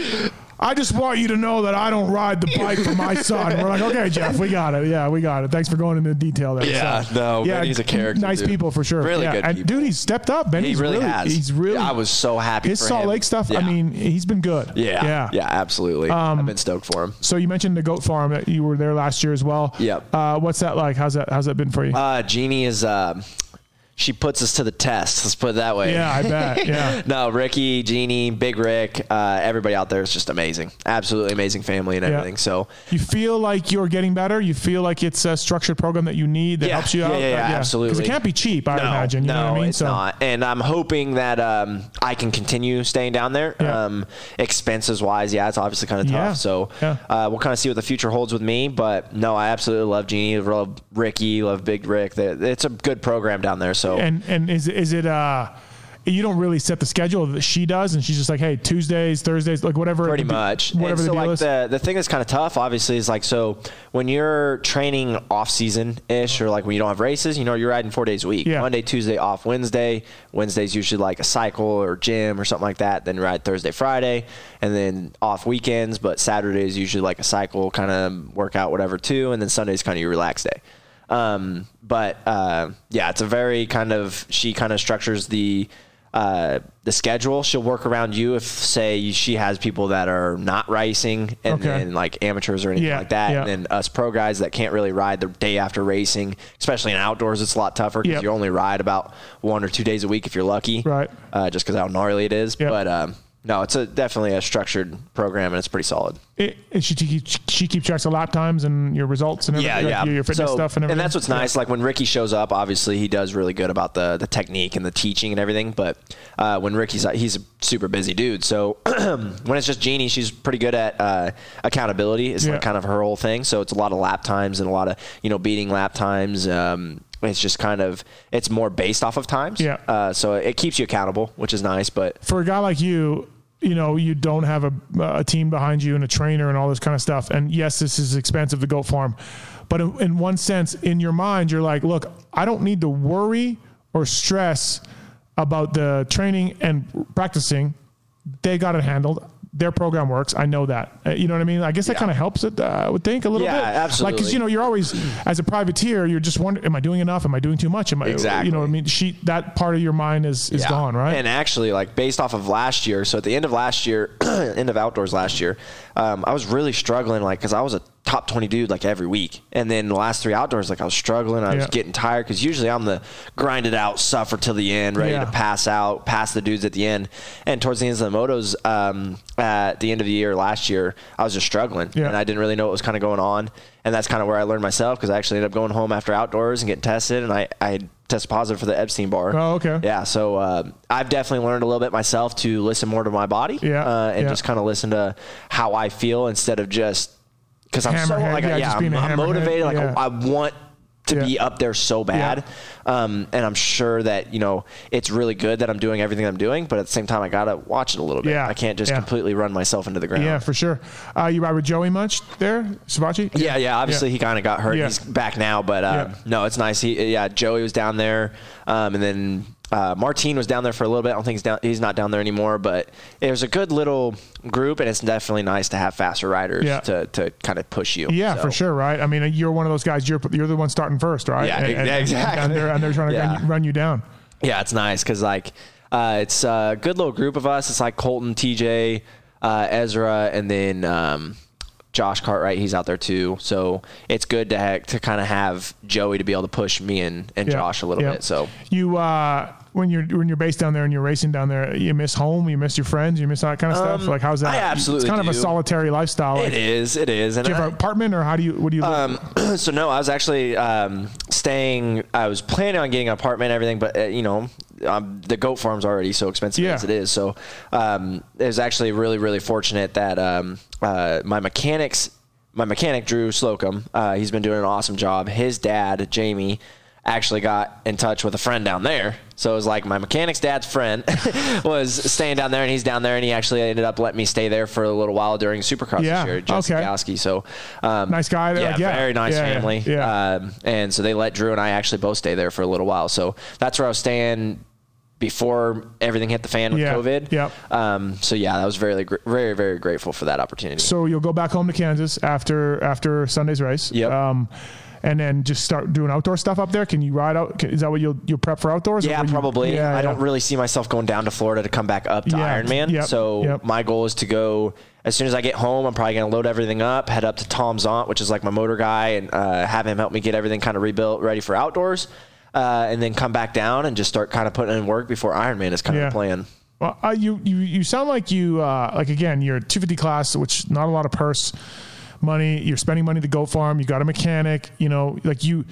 I just want you to know that I don't ride the bike for my son. We're like, okay, Jeff, we got it. Yeah, we got it. Thanks for going into detail there. Yeah, So, no, Benny's a character, Nice dude. people for sure. Really yeah. good and people. dude, he's stepped up. Benny's He really, has. He's really. I was so happy. his Salt him. Lake stuff. I mean, he's been good. yeah, yeah, yeah, absolutely. I've been stoked for him. So you mentioned the goat farm that you were there last year as well. Yep. Uh, what's that like? How's that? How's that been for you? Uh, Jeannie is. Uh, she puts us to the test. Let's put it that way. Yeah, I bet. Yeah. no, Ricky, Jeannie, Big Rick, uh, everybody out there is just amazing. Absolutely amazing family and everything. Yeah. So you feel like you're getting better. You feel like it's a structured program that you need that yeah, helps you out. Yeah, yeah, yeah absolutely. Because it can't be cheap. I no, imagine. You no, know what I mean? it's so. not. And I'm hoping that um, I can continue staying down there. Yeah. Um, expenses wise, yeah, it's obviously kind of tough. Yeah. So uh, we'll kind of see what the future holds with me. But no, I absolutely love Jeannie, love Ricky, love Big Rick. It's a good program down there. So and and is is it uh you don't really set the schedule that she does, and she's just like, hey, Tuesdays, Thursdays, like whatever. Pretty much. Whatever and so the like is. The, the thing that's kind of tough, obviously, is like, so when you're training off season ish, or like when you don't have races, you know, you're riding four days a week. Yeah. Monday, Tuesday, off Wednesday. Wednesday's usually like a cycle or gym or something like that. Then ride Thursday, Friday, and then off weekends. But Saturday is usually like a cycle kind of workout, whatever, too. And then Sunday's kind of your relax day. Um, but uh, yeah, it's a very kind of she kind of structures the uh, the schedule. She'll work around you if say she has people that are not racing and Okay. then like amateurs or anything Yeah, like that, yeah. and then us pro guys that can't really ride the day after racing, especially in outdoors, it's a lot tougher because Yep. you only ride about one or two days a week if you're lucky, Right. Uh, just because how gnarly it is. Yep. But um, no, it's a definitely a structured program and it's pretty solid. It, it- she, keeps she keeps tracks of lap times and your results and everything, Yeah, yeah. your, your fitness So- stuff and everything. that's what's nice. Like when Ricky shows up, obviously he does really good about the the technique and the teaching and everything. But uh, when Ricky's he's a super busy dude. So when it's just Jeannie, she's pretty good at uh, accountability. It's Yeah. like kind of her whole thing. So it's a lot of lap times and a lot of you know beating lap times. Um, it's just kind of it's more based off of times. Yeah. Uh, so it keeps you accountable, which is nice. But for a guy like you, you know, you don't have a, a team behind you and a trainer and all this kind of stuff. And yes, this is expensive, the goat farm. But in, in one sense, in your mind, you're like, look, I don't need to worry or stress about the training and practicing. They got it handled. Their program works. I know that. Uh, you know what I mean? I guess that Yeah. kind of helps it. Uh, I would think a little Yeah, bit. Like, absolutely. because you know, you're always as a privateer, you're just wondering, am I doing enough? Am I doing too much? Am I? Exactly. You know, what I mean, she that part of your mind is is Yeah. gone, right? And actually, like based off of last year, so at the end of last year, end of outdoors last year, um, I was really struggling, like because I was a top twenty dude like every week, and then the last three outdoors, like I was struggling, I was getting tired because usually I'm the grind it out, suffer till the end, ready Yeah. to pass out, pass the dudes at the end, and towards the end of the motos, um, at the end of the year last year, I was just struggling, Yeah. and I didn't really know what was kind of going on, and that's kind of where I learned myself because I actually ended up going home after outdoors and getting tested, and I I tested positive for the Epstein-Barr. Oh, okay. Yeah, so uh, I've definitely learned a little bit myself to listen more to my body, Yeah, uh, and yeah. just kind of listen to how I feel instead of just because I'm so like yeah, yeah, I'm, I'm motivated. Like yeah. I want to Yeah. be up there so bad, um, and I'm sure that you know it's really good that I'm doing everything I'm doing, but at the same time I gotta watch it a little bit. Yeah, I can't just completely run myself into the ground. Yeah, for sure. Uh, you ride with Joey much there, Savatgy? Yeah, yeah. Obviously, he kind of got hurt. He's back now, but Yeah. no, it's nice. He, yeah, Joey was down there, um, and then uh, Martine was down there for a little bit. I don't think he's down. He's not down there anymore, but it was a good little group, and it's definitely nice to have faster riders Yeah. to, to kind of push you. Yeah, So, for sure, right? I mean, you're one of those guys. You're you're the one starting first, right? Yeah, and, exactly. And they're, and they're trying to Yeah. run, you, run you down. Yeah, it's nice because like uh, it's a good little group of us. It's like Colton, TJ, uh, Ezra, and then um, Josh Cartwright. He's out there too. So it's good to ha- to kind of have Joey to be able to push me and, and Yeah, Josh a little yeah. bit. So you uh, when you're when you're based down there and you're racing down there, you miss home, you miss your friends, you miss all that kind of stuff. Like how's that? Um, I absolutely It's kind of a solitary lifestyle. Like, it is. It is. And Do you have I- an apartment or how do you? What do you? live? Um, so no, I was actually um, staying. I was planning on getting an apartment, and everything, but uh, you know, um, the goat farm's already so expensive Yeah. as it is. So um, it was actually really, really fortunate that um, uh, my mechanics, my mechanic Drew Slocum, uh, he's been doing an awesome job. His dad, Jamie. Actually got in touch with a friend down there, so it was like my mechanic's dad's friend was staying down there, and he's down there, and he actually ended up letting me stay there for a little while during Supercross Yeah, this year. Jesse okay. Gowski. So um, Nice guy Yeah, like, yeah. very nice Yeah, yeah, family. yeah. Um, and so they let Drew and I actually both stay there for a little while. So that's where I was staying before everything hit the fan with Yeah, COVID. yep. Um, so yeah, that was very, very, very grateful for that opportunity. so you'll go back home to Kansas after after Sunday's race. Yep. Um, and then just start doing outdoor stuff up there. Can you ride out? Is that what you'll you'll prep for outdoors? yeah, will you- probably. Yeah, I yeah. don't really see myself going down to Florida to come back up to Yeah, Ironman. yep, so yep. my goal is to go as soon as I get home. I'm probably going to load everything up, head up to Tom's aunt, which is like my motor guy, and uh, have him help me get everything kind of rebuilt, ready for outdoors. uh, and then come back down and just start kind of putting in work before Ironman is kind of the plan. Well, uh, you, you you sound like you uh, like again you're 250 class, which not a lot of purse money. You're spending money to go farm. You got a mechanic. You know, like you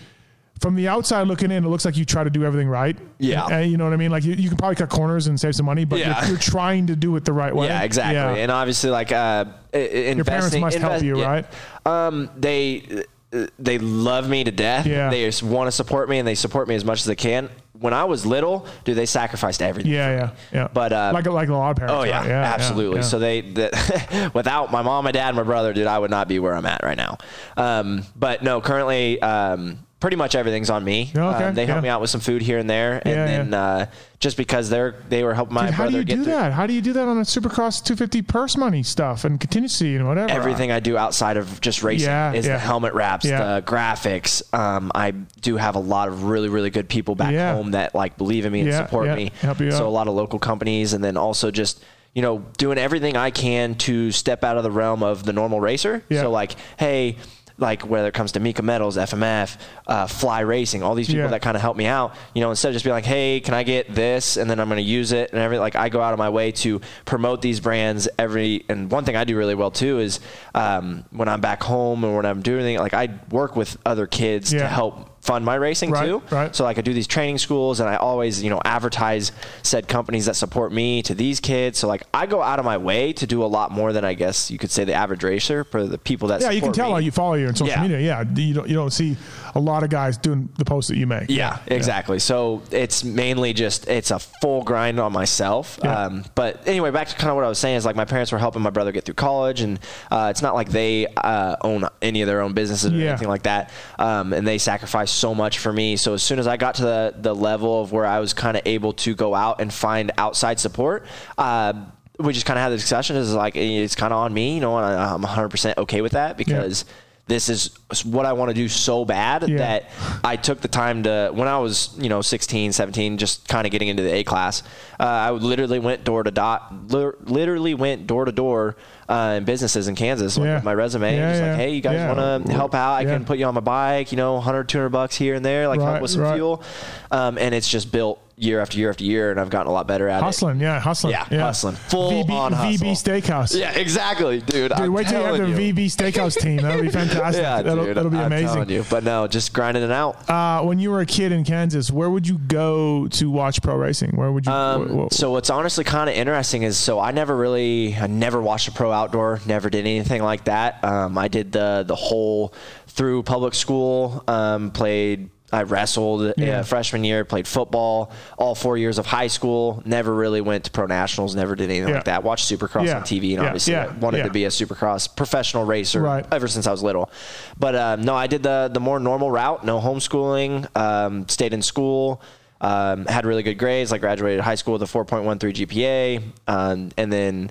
from the outside looking in, it looks like you try to do everything right. Yeah. And- and you know what I mean. Like you, you can probably cut corners and save some money, but Yeah. you're, you're trying to do it the right way. Yeah, exactly. Yeah. And obviously, like uh, Your parents must help you, yeah. right? Um, they uh, they love me to death. Yeah. They just want to support me, and they support me as much as they can. When I was little, dude, they sacrificed everything. Yeah, yeah, yeah. But, uh, like like a lot of parents. Oh yeah, right? yeah absolutely. yeah. So they, the, without my mom, my dad, my brother, dude, I would not be where I'm at right now. Um, but no, currently, um, pretty much everything's on me. Oh, okay, Um, they help yeah. me out with some food here and there, and Yeah, then Uh, just because they're they were helping my Dude, how do you get do through that? How do you do that on a Supercross 250 purse money stuff and contingency and whatever? everything I do outside of just racing Yeah, is yeah. the helmet wraps, Yeah. the graphics. Um, I do have a lot of really, really good people back Yeah. home that like believe in me and support yeah. me. Help you so out. a lot of local companies, and then also just you know doing everything I can to step out of the realm of the normal racer. Yeah. So like, hey. Like whether it comes to Mika Metals, FMF, uh, Fly Racing, all these people Yeah. that kind of help me out, you know, instead of just being like, "Hey, can I get this?" and then I'm going to use it and everything. Like I go out of my way to promote these brands every. And one thing I do really well too is um, when I'm back home and when I'm doing anything, like I work with other kids Yeah. to help fund my racing Right, too. right. So like I do these training schools and I always, you know, advertise said companies that support me to these kids. So like I go out of my way to do a lot more than I guess you could say the average racer for the people that Yeah, you can tell me. how you follow you on social Yeah. media. Yeah, you don't you don't see a lot of guys doing the posts that you make. Yeah, exactly. So it's mainly just it's a full grind on myself. Yeah. Um, but anyway, back to kind of what I was saying is like my parents were helping my brother get through college, and uh, it's not like they uh, own any of their own businesses or Yeah. anything like that. Um, and they sacrificed so much for me. So as soon as I got to the the level of where I was kind of able to go out and find outside support. Uh, we just kind of had the discussion. Is like it's kind of on me, you know, and I, I'm 100 percent okay with that because this is what I want to do so bad Yeah. that I took the time to when I was you know 16 17 just kind of getting into the A class uh, I would literally went door to dot literally went door to door uh, in businesses in Kansas Yeah. with my resume Yeah, just like hey you guys want to help out I can put you on my bike you know 100 200 bucks here and there like Right, help with some right. fuel um, and it's just built year after year after year and I've gotten a lot better at it Hustling, yeah, hustling. Yeah, hustling. Full VB, on VB hustle. Steakhouse. yeah exactly dude, Dude, I'm wait till you have the VB Steakhouse team. That'll be fantastic. yeah, that'll, dude, that'll be I'm amazing. you. But no, just grinding it out. Uh, when you were a kid in Kansas, where would you go to watch pro racing? Where would you? Um, so what's honestly kind of interesting is so I never really I never watched a pro outdoor, never did anything like that. Um, I did the the whole through public school, um, played. I wrestled Yeah. uh, freshman year, played football all four years of high school. Never really went to pro nationals. Never did anything Yeah. like that. Watched Supercross Yeah. on TV, and Yeah. obviously Yeah. I wanted Yeah. to be a Supercross professional racer Right. ever since I was little. But um, no, I did the the more normal route. No homeschooling. Um, stayed in school. Um, had really good grades. Like graduated high school with a 4.13 GPA, um, and then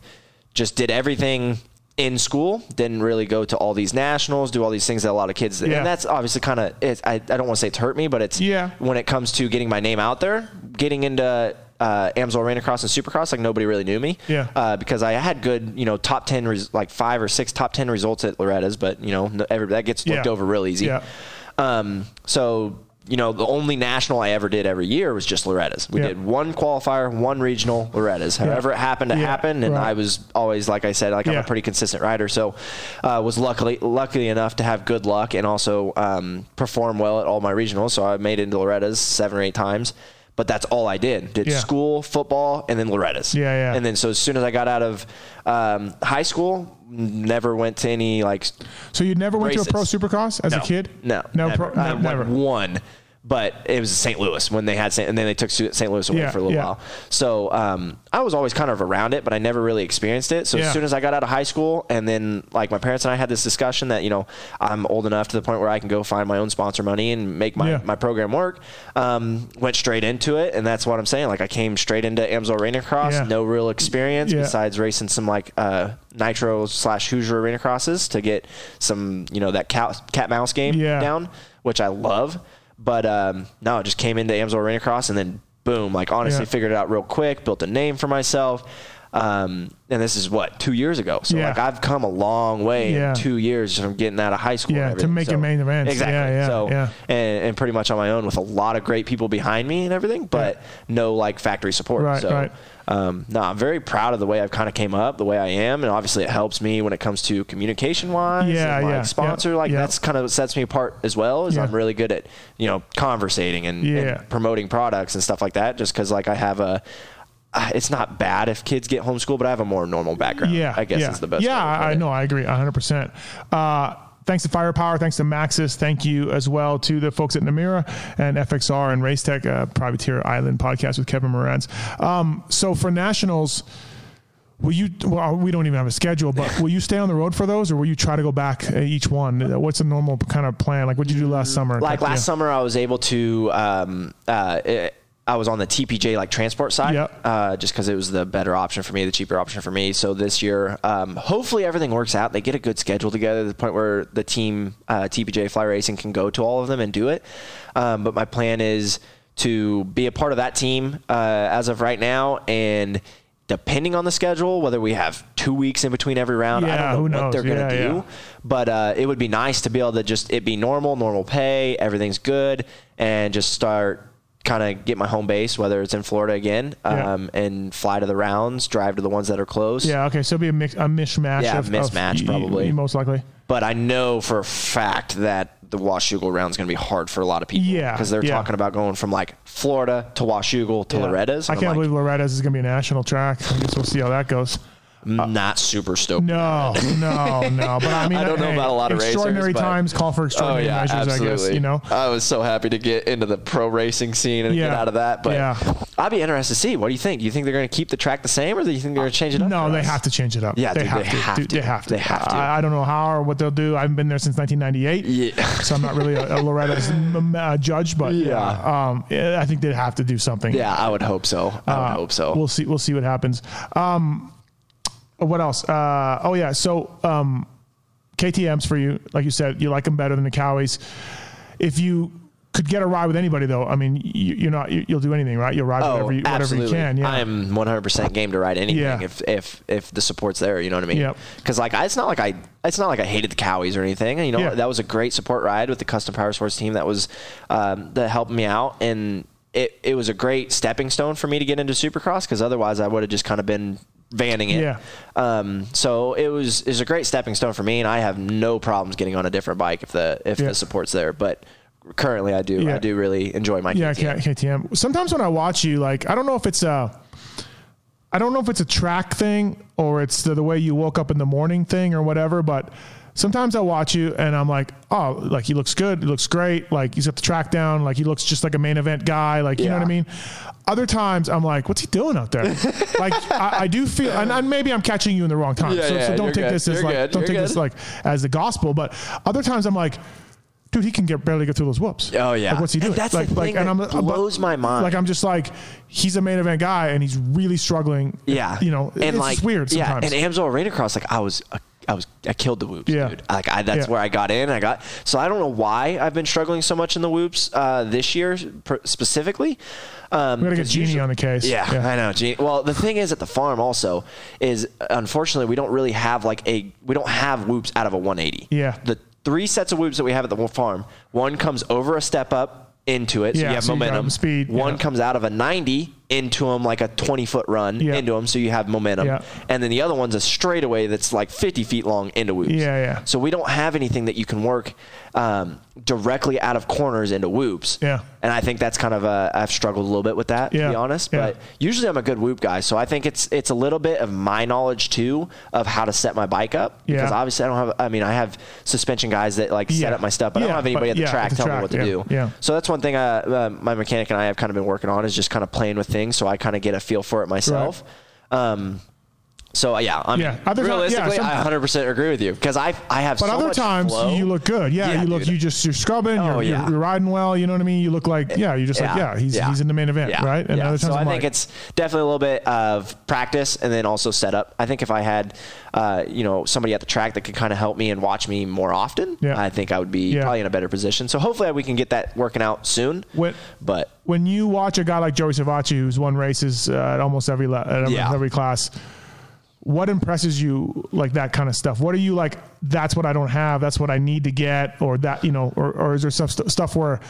just did everything in school. Didn't really go to all these nationals, do all these things that a lot of kids. Yeah. And that's obviously kind of. I, I don't want to say it's hurt me, but it's Yeah. when it comes to getting my name out there, getting into. Uh, Amsoil Arena Cross and Supercross, like nobody really knew me. Yeah. Uh, because I had good, you know, top ten, res- like five or six top ten results at Loretta's, but you know, every, that gets looked Yeah. over real easy. Yeah. Um, so you know, the only national I ever did every year was just Loretta's. We Yeah. did one qualifier, one regional Loretta's. However it happened to Yeah. happen, and Right. I was always, like I said, like I'm a pretty consistent rider. So uh, was luckily lucky enough to have good luck and also um, perform well at all my regionals. So I made it into Loretta's seven or eight times. But that's all I did. Did Yeah. school, football, and then Loretta's. Yeah, yeah. And then so as soon as I got out of um, high school, never went to any like so you never went to a pro. Supercross as a kid? No, no, never. pro, I no, went never. one, but it was St. Louis when they had St. and then they took St. Louis away Yeah, for a little yeah. while. So um, I was always kind of around it, but I never really experienced it. So Yeah. as soon as I got out of high school, and then like my parents and I had this discussion that you know I'm old enough to the point where I can go find my own sponsor money and make my my program work. Um, went straight into it, and that's what I'm saying. Like I came straight into Amsoil Arena Cross, no real experience besides racing some like uh, Nitro slash Hoosier Arena Crosses to get some you know that cat cat mouse game down, which I love. But um, no, I just came into Amsoil Arena Cross and then boom, like honestly Yeah. figured it out real quick, built a name for myself. Um, and this is what two years ago. So Yeah. like I've come a long way Yeah. in two years from getting out of high school. and Yeah, to it So- main events. Exactly. Yeah, yeah, so yeah. And, and pretty much on my own with a lot of great people behind me and everything, but no like factory support. Right, so right. um, no, I'm very proud of the way I've kind of came up, the way I am, and obviously it helps me when it comes to communication wise. Yeah, yeah, sponsor. Like that's kind of what sets me apart as well. Is. I'm really good at you know conversating and, and promoting products and stuff like that. Just because like I have a. uh, It's not bad if kids get homeschooled, but I have a more normal background. Yeah, I guess yeah. is the best. Yeah, I, know. I agree 100. percent uh, Thanks to Firepower, thanks to Maxxis, thank you as well to the folks at Namura and FXR and Racetech, uh, Privateer Island podcast with Kevin Moranz. Um, so for nationals, will you? Well, we don't even have a schedule, but will you stay on the road for those, or will you try to go back uh, each one? What's a normal kind of plan? Like what did you do last summer? like Yeah. last summer I was able to um, uh, I was on the TPJ like transport side Yep. uh, just because it was the better option for me the cheaper option for me so this year um, hopefully everything works out they get a good schedule together to the point where the team uh, TPJ Fly Racing can go to all of them and do it um, but my plan is to be a part of that team uh, as of right now and depending on the schedule whether we have two weeks in between every round I don't know what knows? they're going to Yeah, do yeah. but uh, it would be nice to be able to just it be normal, normal pay, everything's good, and just start kind of get my home base, whether it's in Florida again, Yeah. um, and fly to the rounds, drive to the ones that are close. Yeah. Okay. So it'll be a mix, a mishmash. Yeah, of, mismatch, of, probably. most likely. But I know for a fact that the Washougal round is going to be hard for a lot of people. Yeah, because they're yeah. talking about going from like Florida to Washougal to Yeah. Loretta's. I can't I'm believe Loretta's is going to be a national track. I guess we'll see how that goes. Like, not super stoked. No, no, no. But I mean, I don't know hey, about a lot of racers, extraordinary but- times call for Oh extraordinary yeah, measures. absolutely. I guess you know. I was so happy to get into the pro racing scene and Yeah. get out of that. But Yeah. I'd be interested to see. What do you think? Do you think they're going to keep the track the same, or do you think they're going to change it up? No, they us? have to change it up. Yeah, they, dude, have, they to. have Dude, to. They have to. They have to. I, I don't know how or what they'll do. I haven't been there since 1998. Yeah. So I'm not really a, a Loretta's m- uh, judge, but yeah, um, I think they have to do something. Yeah, I would hope so. I would Uh, hope so. We'll see. We'll see what happens. Um, what else? Uh, oh yeah. So um, KTM's for you. Like you said, you like them better than the Kawis. If you could get a ride with anybody, though, I mean, you, you're not. You, you'll do anything, right? You'll ride Oh, whatever, you, whatever you can. Yeah. I'm 100% game to ride anything Yeah. if if if the support's there. You know what I mean? Yep. Because like I, it's not like I it's not like I hated the Kawis or anything. You know Yeah. that was a great support ride with the custom power sports team that was um, that helped me out and. It, it was a great stepping stone for me to get into Supercross because otherwise I would have just kind of been vanning it. Yeah. Um, so it was it was a great stepping stone for me, and I have no problems getting on a different bike if the if Yeah. the support's there. But currently, I do Yeah. I do really enjoy my Yeah, KTM. KTM. Sometimes when I watch you, like I don't know if it's a, I don't know if it's a track thing or it's the, the way you woke up in the morning thing or whatever. But sometimes I watch you and I'm like, oh, like he looks good, he looks great, like he's got the track down, like he looks just like a main event guy, like you know what I mean. Other times I'm like, what's he doing out there? like I, I do feel, and, and maybe I'm catching you in the wrong time. Yeah, so, so don't take good. this as You're like, good. don't You're take this like as the gospel. But other times I'm like. Dude, he can get barely get through those whoops. Oh, yeah. like, what's he And doing? that's the like, thing like, that I'm, but- blows my mind. Like I'm just like, he's a main event guy, and he's really struggling. Yeah, you know, and it's like weird sometimes. Yeah, and Amsoil Arena Cross, like I was, I was, I killed the whoops, Yeah. dude. Like I, that's Yeah. where I got in. I got so I don't know why I've been struggling so much in the whoops uh, this year per, specifically. Um, we gotta get Jeannie usually- on the case. Yeah, I know. Jeannie. Well, the thing is at the farm also is unfortunately we don't really have like a we don't have whoops out of a 180. Yeah. The three sets of whoops that we have at the farm, one comes over a step up into it, so Yeah, you have so you speed, One yeah. comes out of a 90 into them like a 20 foot run Yeah. into them, so you have momentum. Yeah. And then the other one's a straightaway that's like 50 feet long into whoops. Yeah, yeah. So we don't have anything that you can work um, directly out of corners into whoops. Yeah. And I think that's kind of a, I've struggled a little bit with that, to be honest. yeah. But usually I'm a good whoop guy, so I think it's it's a little bit of my knowledge too of how to set my bike up. Because obviously I don't have. I mean, I have suspension guys that like set up my stuff, but I don't have anybody but at the yeah, track at the telling me what to yeah, do. yeah. So that's one thing uh, uh, my mechanic and I have kind of been working on is just kind of playing with things, so I kind of get a feel for it myself. Um, so yeah, I mean, Yeah. Other ti- yeah, realistically, some- I 100 percent agree with you because I I have. But so other times flow. you look good. Yeah, Yeah, you look. dude. You just you're scrubbing. Oh, you're, yeah. you're, you're riding well. You know what I mean. You look like yeah. You're just like yeah. He's yeah. he's in the main event, Yeah, right? And yeah. other times so I I'm think like, it's definitely a little bit of practice and then also setup. I think if I had, uh, you know, somebody at the track that could kind of help me and watch me more often, Yeah. I think I would be Yeah. probably in a better position. So hopefully we can get that working out soon. When- but when you watch a guy like Joey Savatgy who's won races uh, at almost every le- at Yeah. every class, what impresses you like that kind of stuff? What are you like? That's what I don't have. That's what I need to get, or that you know, or, or is there stuff stuff where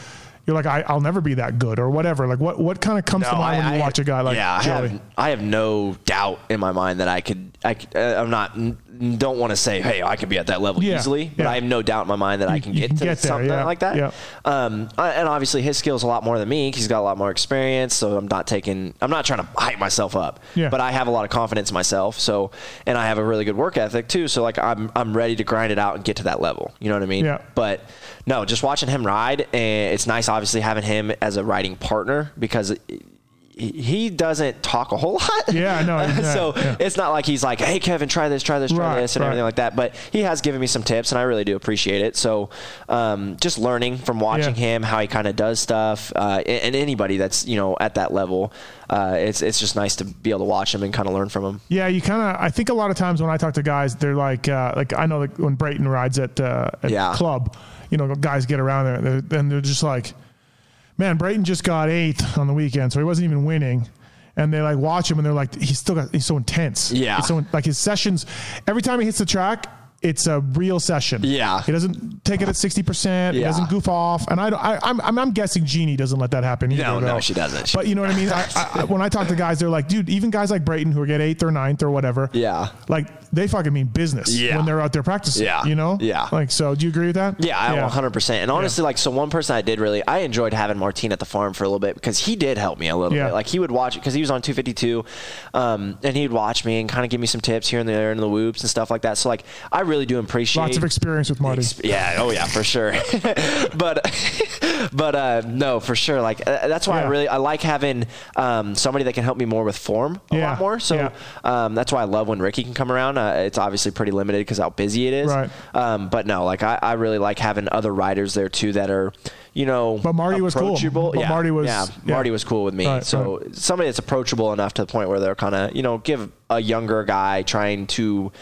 you're like I, will never be that good or whatever. Like what what kind of comes no, to mind I, when you I, watch a guy like yeah, Joey? I have, I have no doubt in my mind that I could. I uh, I'm not don't want to say hey I could be at that level yeah, easily, but yeah. I have no doubt in my mind that I can get can to get there, something yeah, like that. Um, and obviously his skills a lot more than me. He's got a lot more experience, so I'm not taking. I'm not trying to hype myself up. But I have a lot of confidence in myself. So and I have a really good work ethic too. So like I'm I'm ready to grind it out and get to that level. You know what I mean? Yeah. But no, just watching him ride, and it's nice, obviously, having him as a riding partner because he doesn't talk a whole lot. Yeah, no. Yeah, so yeah. it's not like he's like, "Hey, Kevin, try this, try this, try right, this," and right. everything like that. But he has given me some tips, and I really do appreciate it. So, um, just learning from watching yeah. him how he kind of does stuff, uh, and, anybody that's you know at that level, uh, it's it's just nice to be able to watch him and kind of learn from him. Yeah, you kind of. I think a lot of times when I talk to guys, they're like, uh, like I know like when Brayton rides at, uh, at club, you know, guys get around there, and they're, and they're just like man, Brayton just got eighth on the weekend, so he wasn't even winning. And they like watch him, and they're like, he's still got, he's so intense. Yeah. He's so like his sessions. Every time he hits the track, it's a real session. Yeah. He doesn't take it at 60%. Yeah. He doesn't goof off. And I, I, I'm, I'm guessing Jeannie doesn't let that happen either. No, though. no, she doesn't. She but you know what I mean? I, I, when I talk to guys, they're like, dude, even guys like Brayton who get eighth or ninth or whatever. Yeah. Like they fucking mean business yeah. when they're out there practicing. Yeah. You know? Yeah. Like, so do you agree with that? Yeah, I yeah. 100%. And honestly, yeah. like, so one person I did really, I enjoyed having Martine at the farm for a little bit because he did help me a little bit. Like, he would watch, because he was on 252, um, and he'd watch me and kind of give me some tips here and there and the whoops and stuff like that. So, like, I really do appreciate. Lots of experience with Marty. Ex- yeah. Oh, yeah, for sure. but, but, uh, no, for sure. Like, uh, that's why I really, I like having um, somebody that can help me more with form a lot more. So, um, that's why I love when Ricky can come around. Uh, it's obviously pretty limited because how busy it is. Right. Um, but no, like I, I really like having other riders there too that are, you know, but Marty was cool. But yeah, Marty was yeah, yeah, Marty was cool with me. Right, so right. somebody that's approachable enough to the point where they're kind of you know give a younger guy trying to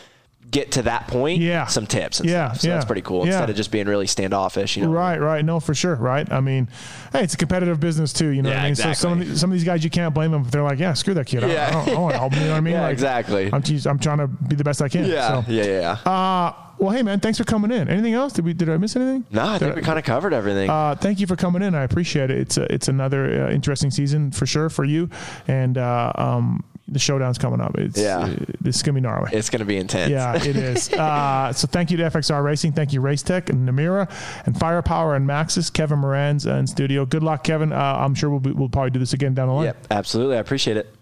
get to that point, yeah. some tips. yeah, stuff. So yeah. that's pretty cool. Yeah. Instead of just being really standoffish, you know. Right, right. No, for sure. Right. I mean, hey, it's a competitive business too. You know yeah, what I mean? Exactly. So some of, the, some of these guys, you can't blame them if they're like, yeah, screw that kid. Yeah. I, don't, I don't want to help him. You know what I mean? yeah, like, exactly. I'm, I'm trying to be the best I can. Yeah, so, yeah, yeah. Uh, well, hey man, thanks for coming in. Anything else? Did we did I miss anything? No, I think we kind of covered everything. Uh, thank you for coming in. I appreciate it. It's a, it's another uh, interesting season for sure for you, and uh, um, the showdown's coming up. It's, yeah, uh, this is gonna be gnarly. It's gonna be intense. Yeah, it is. uh, so thank you to FXR Racing. Thank you Race Tech and Namura and Firepower and Maxxis. Kevin Moranz in studio. Good luck, Kevin. Uh, I'm sure we'll be, we'll probably do this again down the line. Yep, absolutely. I appreciate it.